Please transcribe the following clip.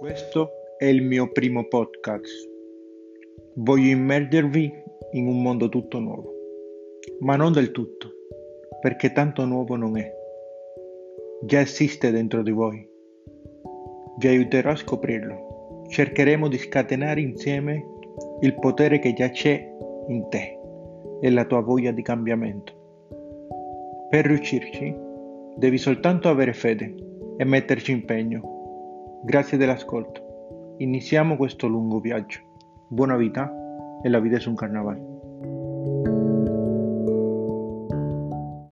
Questo è il mio primo podcast. Voglio immergervi in un mondo tutto nuovo, ma non del tutto, perché tanto nuovo non è. Già esiste dentro di voi. Vi aiuterò a scoprirlo. Cercheremo di scatenare insieme il potere che già c'è in te e la tua voglia di cambiamento. Per riuscirci, devi soltanto avere fede e metterci impegno Grazie dell'ascolto. Iniziamo questo lungo viaggio. Buona vita e la vita è un carnavale.